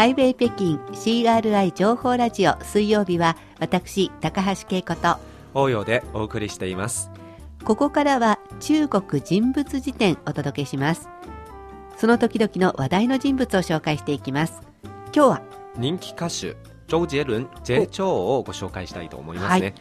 ハイウェイ北京 CRI 情報ラジオ水曜日は私高橋恵子と応用でお送りしています。ここからは中国人物辞典お届けします。その時々の話題の人物を紹介していきます。今日は人気歌手周杰倫ジェイチョウをご紹介したいと思いますね、はい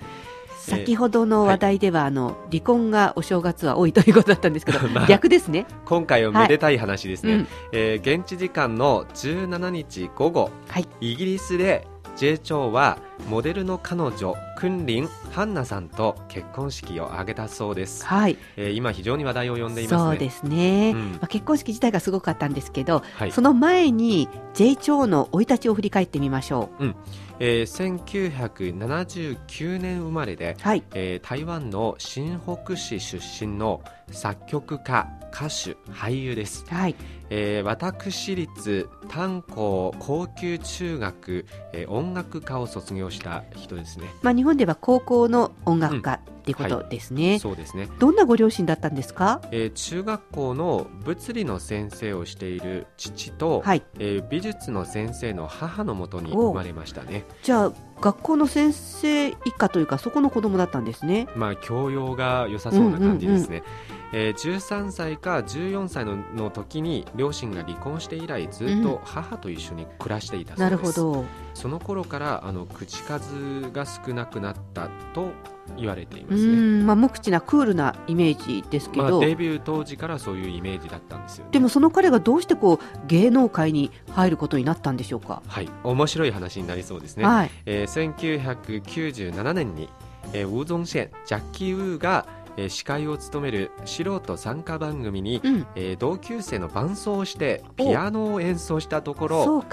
先ほどの話題では、あの離婚がお正月は多いということだったんですけど、まあ、逆ですね。今回はめでたい話ですね、はい。うん、えー、現地時間の17日午後、はい、イギリスで J 長はモデルの彼女クンリンハンナさんと結婚式を挙げたそうです。はい。えー、今非常に話題を呼んでいます、ね、そうですね。うん、まあ結婚式自体がすごかったんですけど、はい、その前に J 長の生い立ちを振り返ってみましょう。うん。えー、1979年生まれで、はいえー、台湾の新北市出身の作曲家歌手俳優です、はいえー、私立炭鉱高級中学、えー、音楽科を卒業した人ですね、まあ、日本では高校の音楽科、うん。っていうことですね、はい、そうですね。どんなご両親だったんですか、えー、中学校の物理の先生をしている父と、はい。えー、美術の先生の母のもとに生まれましたね。じゃあ学校の先生一家というかそこの子供だったんですね。まあ教養が良さそうな感じですね、うんうんうんえー、13歳か14歳のの時に両親が離婚して以来ずっと母と一緒に暮らしていたそうです、うん、なるほど。その頃からあの口数が少なくなったと言われていますね。まあ、無口なクールなイメージですけど、まあ、デビュー当時からそういうイメージだったんですよ、ね、でもその彼がどうしてこう芸能界に入ることになったんでしょうか？はい。面白い話になりそうですね、はい。えー、1997年に、えー、ウーゾンシェンジャッキー・ウーがえー、司会を務める素人参加番組に、うん、えー、同級生の伴奏をしてピアノを演奏したところ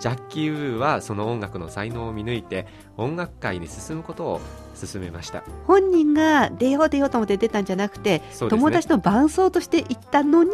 ジャッキー・ウーはその音楽の才能を見抜いて音楽界に進むことを進めました。本人が出よう出ようと思って出たんじゃなくて、ね、友達の伴奏として行ったのに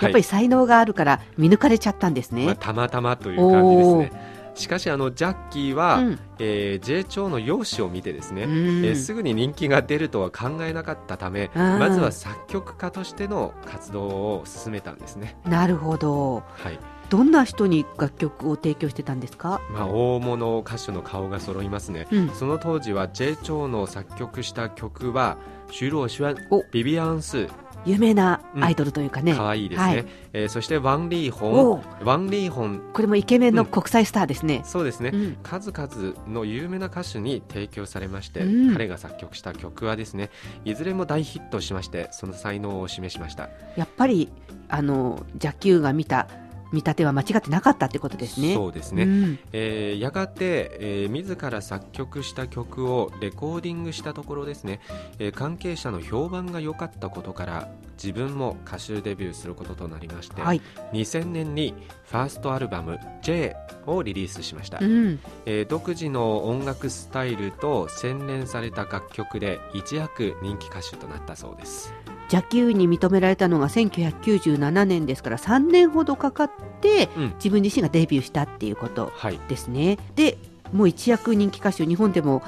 やっぱり才能があるから見抜かれちゃったんですね、まあ、たまたまという感じですねしかしあのジャッキーは、うん、えー、J 長の容姿を見てですね、えー、すぐに人気が出るとは考えなかったためまずは作曲家としての活動を進めたんですね。なるほど、はい、どんな人に楽曲を提供してたんですか、まあ、大物歌手の顔が揃いますね、うん、その当時は J 長の作曲した曲はシュローシュワンビビアンス。有名なアイドルというかね、うん、可愛いですね、はい、えー、そしてワン・リーホン。ワン・リーホン。これもイケメンの国際スターですね、うん、そうですね、うん、数々の有名な歌手に提供されまして、うん、彼が作曲した曲はですねいずれも大ヒットしましてその才能を示しました。やっぱりあのジャッキューが見た見立ては間違ってなかったってことですね。そうですね。うん、えー、やがて、えー、自ら作曲した曲をレコーディングしたところですね、えー、関係者の評判が良かったことから自分も歌手デビューすることとなりまして、はい、2000年にファーストアルバム「J」をリリースしました、うん、えー、独自の音楽スタイルと洗練された楽曲で一躍人気歌手となったそうですジャッキー・ウに認められたのが1997年ですから3年ほどかかって、うん、自分自身がデビューしたっていうことですね。はい、でもう一躍人気歌手日本でも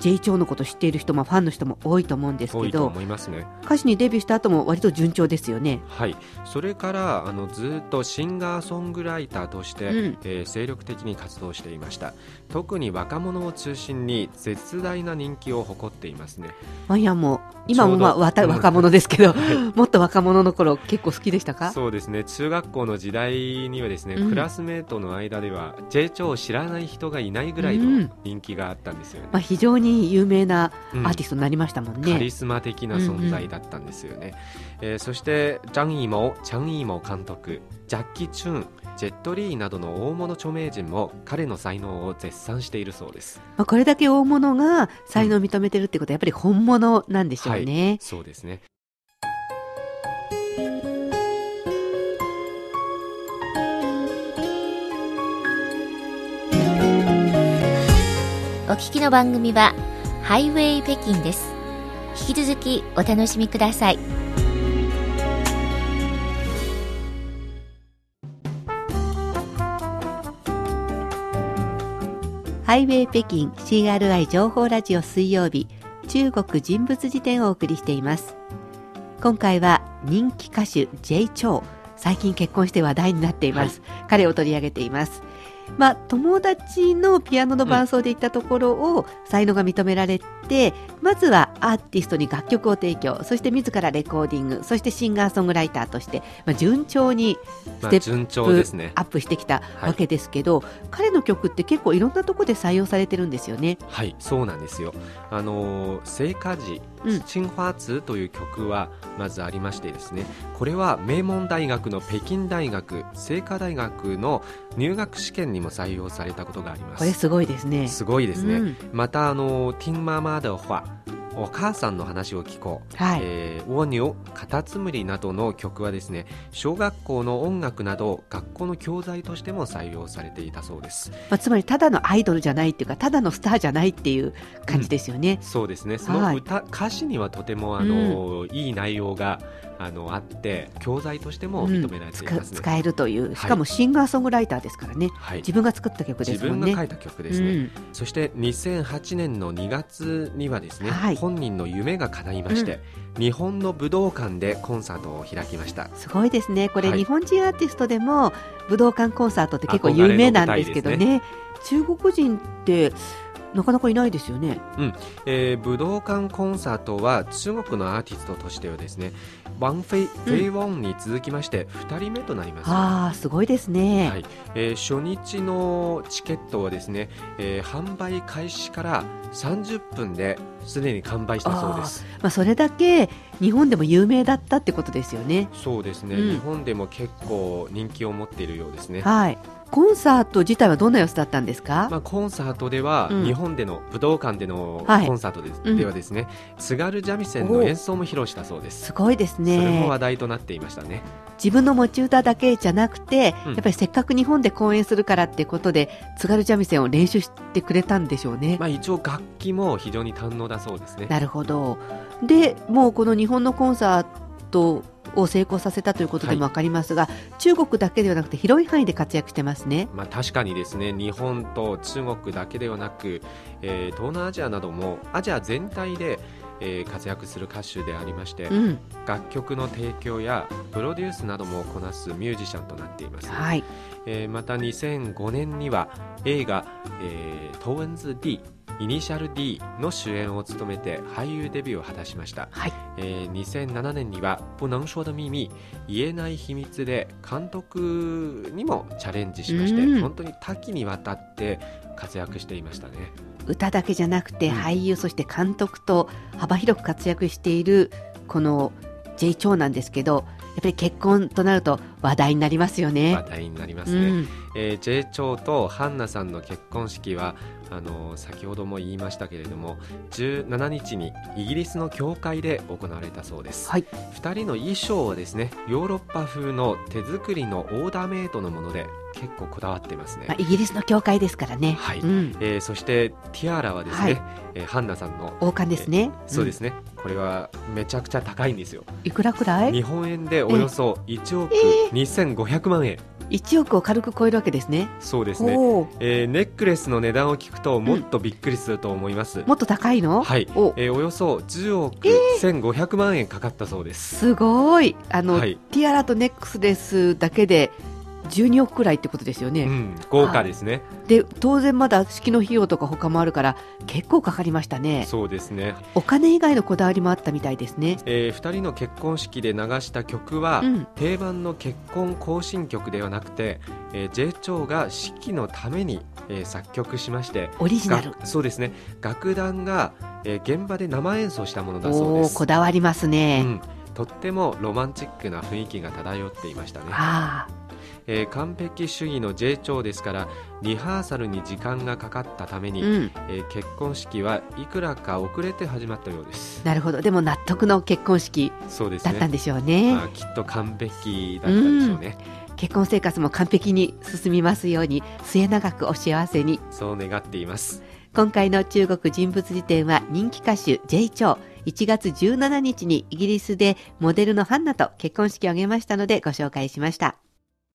J 長のこと知っている人もファンの人も多いと思うんですけど思いますね。歌手にデビューした後も割と順調ですよね。はい。それからあのずっとシンガーソングライターとして、うん、えー、精力的に活動していました。特に若者を中心に絶大な人気を誇っていますね。マイヤンも今もまあ若若者ですけど、はい、もっと若者の頃結構好きでしたか？そうですね。中学校の時代にはですね、うん、クラスメートの間では J 長を知らない人がいないぐらいの人気があったんですよね、うん、まあ、非常にに有名なアーティストになりましたもんね、うん、カリスマ的な存在だったんですよね、うんうん、えー、そしてジャン・イモチャン・イモ監督ジャッキー・チュンジェット・リーなどの大物著名人も彼の才能を絶賛しているそうです、まあ、これだけ大物が才能を認めてるってことはやっぱり本物なんでしょうね、はい、そうですね聞きの番組はハイウェイ北京です。引き続きお楽しみください。ハイウェイ北京 CRI 情報ラジオ水曜日中国人物辞典をお送りしています。今回は人気歌手 J チョウ最近結婚して話題になっています、はい、彼を取り上げていますまあ、友達のピアノの伴奏で行ったところを才能が認められてて、うん、まずはアーティストに楽曲を提供そして自らレコーディングそしてシンガーソングライターとして、まあ、順調にステップアップしてきたわけですけど、まあねはい、彼の曲って結構いろんなところで採用されてるんですよね。はいそうなんですよ。あの聖火寺チンファーツという曲はまずありましてですねこれは名門大学の北京大学清華大学の入学試験にも採用されたことがあります。これすごいですね。すごいですね、うん、またあのティンママではお母さんの話を聞こう、はい。えー、オーニョ、カタツムリなどの曲はですね小学校の音楽など学校の教材としても採用されていたそうです、まあ、つまりただのアイドルじゃないっていうかただのスターじゃないっていう感じですよね、うん、そうですね。その歌、はい、歌詞にはとてもあの、うん、いい内容があのあって教材としても認められています、ね。うん、使えるというしかもシンガーソングライターですからね、はい、自分が作った曲ですもんね。自分が書いた曲ですね、うん、そして2008年の2月にはですね、はい、本人の夢が叶いまして、うん、日本の武道館でコンサートを開きました。すごいですね。これ、日本人アーティストでも武道館コンサートって結構有名なんですけどね、ね、中国人ってなかなかいないですよね、うん。えー、武道館コンサートは中国のアーティストとしてはですねワンフェイ、フェイウォンに続きまして2人目となります、ああすごいですね、はい。えー、初日のチケットはですね、えー、販売開始から30分ですでに完売したそうです。まあ、それだけ日本でも有名だったってことですよね。そうですね、うん、日本でも結構人気を持っているようですね。はい。コンサート自体はどんな様子だったんですか、まあ、コンサートでは、うん、日本での武道館でのコンサートではい、ではですね、津軽三味線の演奏も披露したそうです。すごいですね。それも話題となっていましたね。自分の持ち歌だけじゃなくて、うん、やっぱりせっかく日本で公演するからってことで津軽三味線を練習してくれたんでしょうね、まあ、一応楽器も非常に堪能だそうですね。なるほど。でもうこの日本のコンサートを成功させたということでも分かりますが、はい、中国だけではなくて広い範囲で活躍してますね、まあ、確かにですね。日本と中国だけではなく、えー、東南アジアなどもアジア全体でえー、活躍する歌手でありまして、うん、楽曲の提供やプロデュースなどもこなすミュージシャンとなっています、はい。えー、また2005年には映画「えー、頭文字D」イニシャル D の主演を務めて俳優デビューを果たしました、はい。えー、2007年には「不能说的秘密言えない秘密」で監督にもチャレンジしまして、うん、本当に多岐にわたって活躍していましたね歌だけじゃなくて俳優、うん、そして監督と幅広く活躍しているこの J 長なんですけどやっぱり結婚となると話題になりますよね。話題になりますね、うん、えー、J 長とハンナさんの結婚式はあの先ほども言いましたけれども17日にイギリスの教会で行われたそうです、はい、2人の衣装はですねヨーロッパ風の手作りのオーダーメイドのもので結構こだわってますね、まあ、イギリスの教会ですからね。はい、うん、えー、そしてティアラはですね、はい、えー、ハンナさんの王冠ですね、えー、そうですね、これはめちゃくちゃ高いんですよ。いくらくらい？日本円でおよそ1億2500万円、1億を軽く超えるわけですね。そうですね、えー、ネックレスの値段を聞くともっとびっくりすると思います、うん、もっと高いの？はい、お,、えー、およそ10億1500万円かかったそうです、すごい。あの、はい、ティアラとネックレスだけで12億くらいってことですよね、うん、豪華ですね。で当然まだ式の費用とか他もあるから結構かかりましたね。そうですね。お金以外のこだわりもあったみたいですね、えー、2人の結婚式で流した曲は、うん、定番の結婚行進曲ではなくて、えー、J 長が式のために、えー、作曲しましてオリジナル。そうですね。楽団が、えー、現場で生演奏したものだそうです。こだわりますね、うん。とってもロマンチックな雰囲気が漂っていましたね。あえー、完璧主義の J 長ですからリハーサルに時間がかかったために、うん、えー、結婚式はいくらか遅れて始まったようです。なるほど。でも納得の結婚式だったんでしょうね、ね、まあ、きっと完璧だったんでしょうね、うん、結婚生活も完璧に進みますように末永くお幸せに。そう願っています。今回の中国人物辞典は人気歌手 J 長。1月17日にイギリスでモデルのハンナと結婚式を挙げましたのでご紹介しました。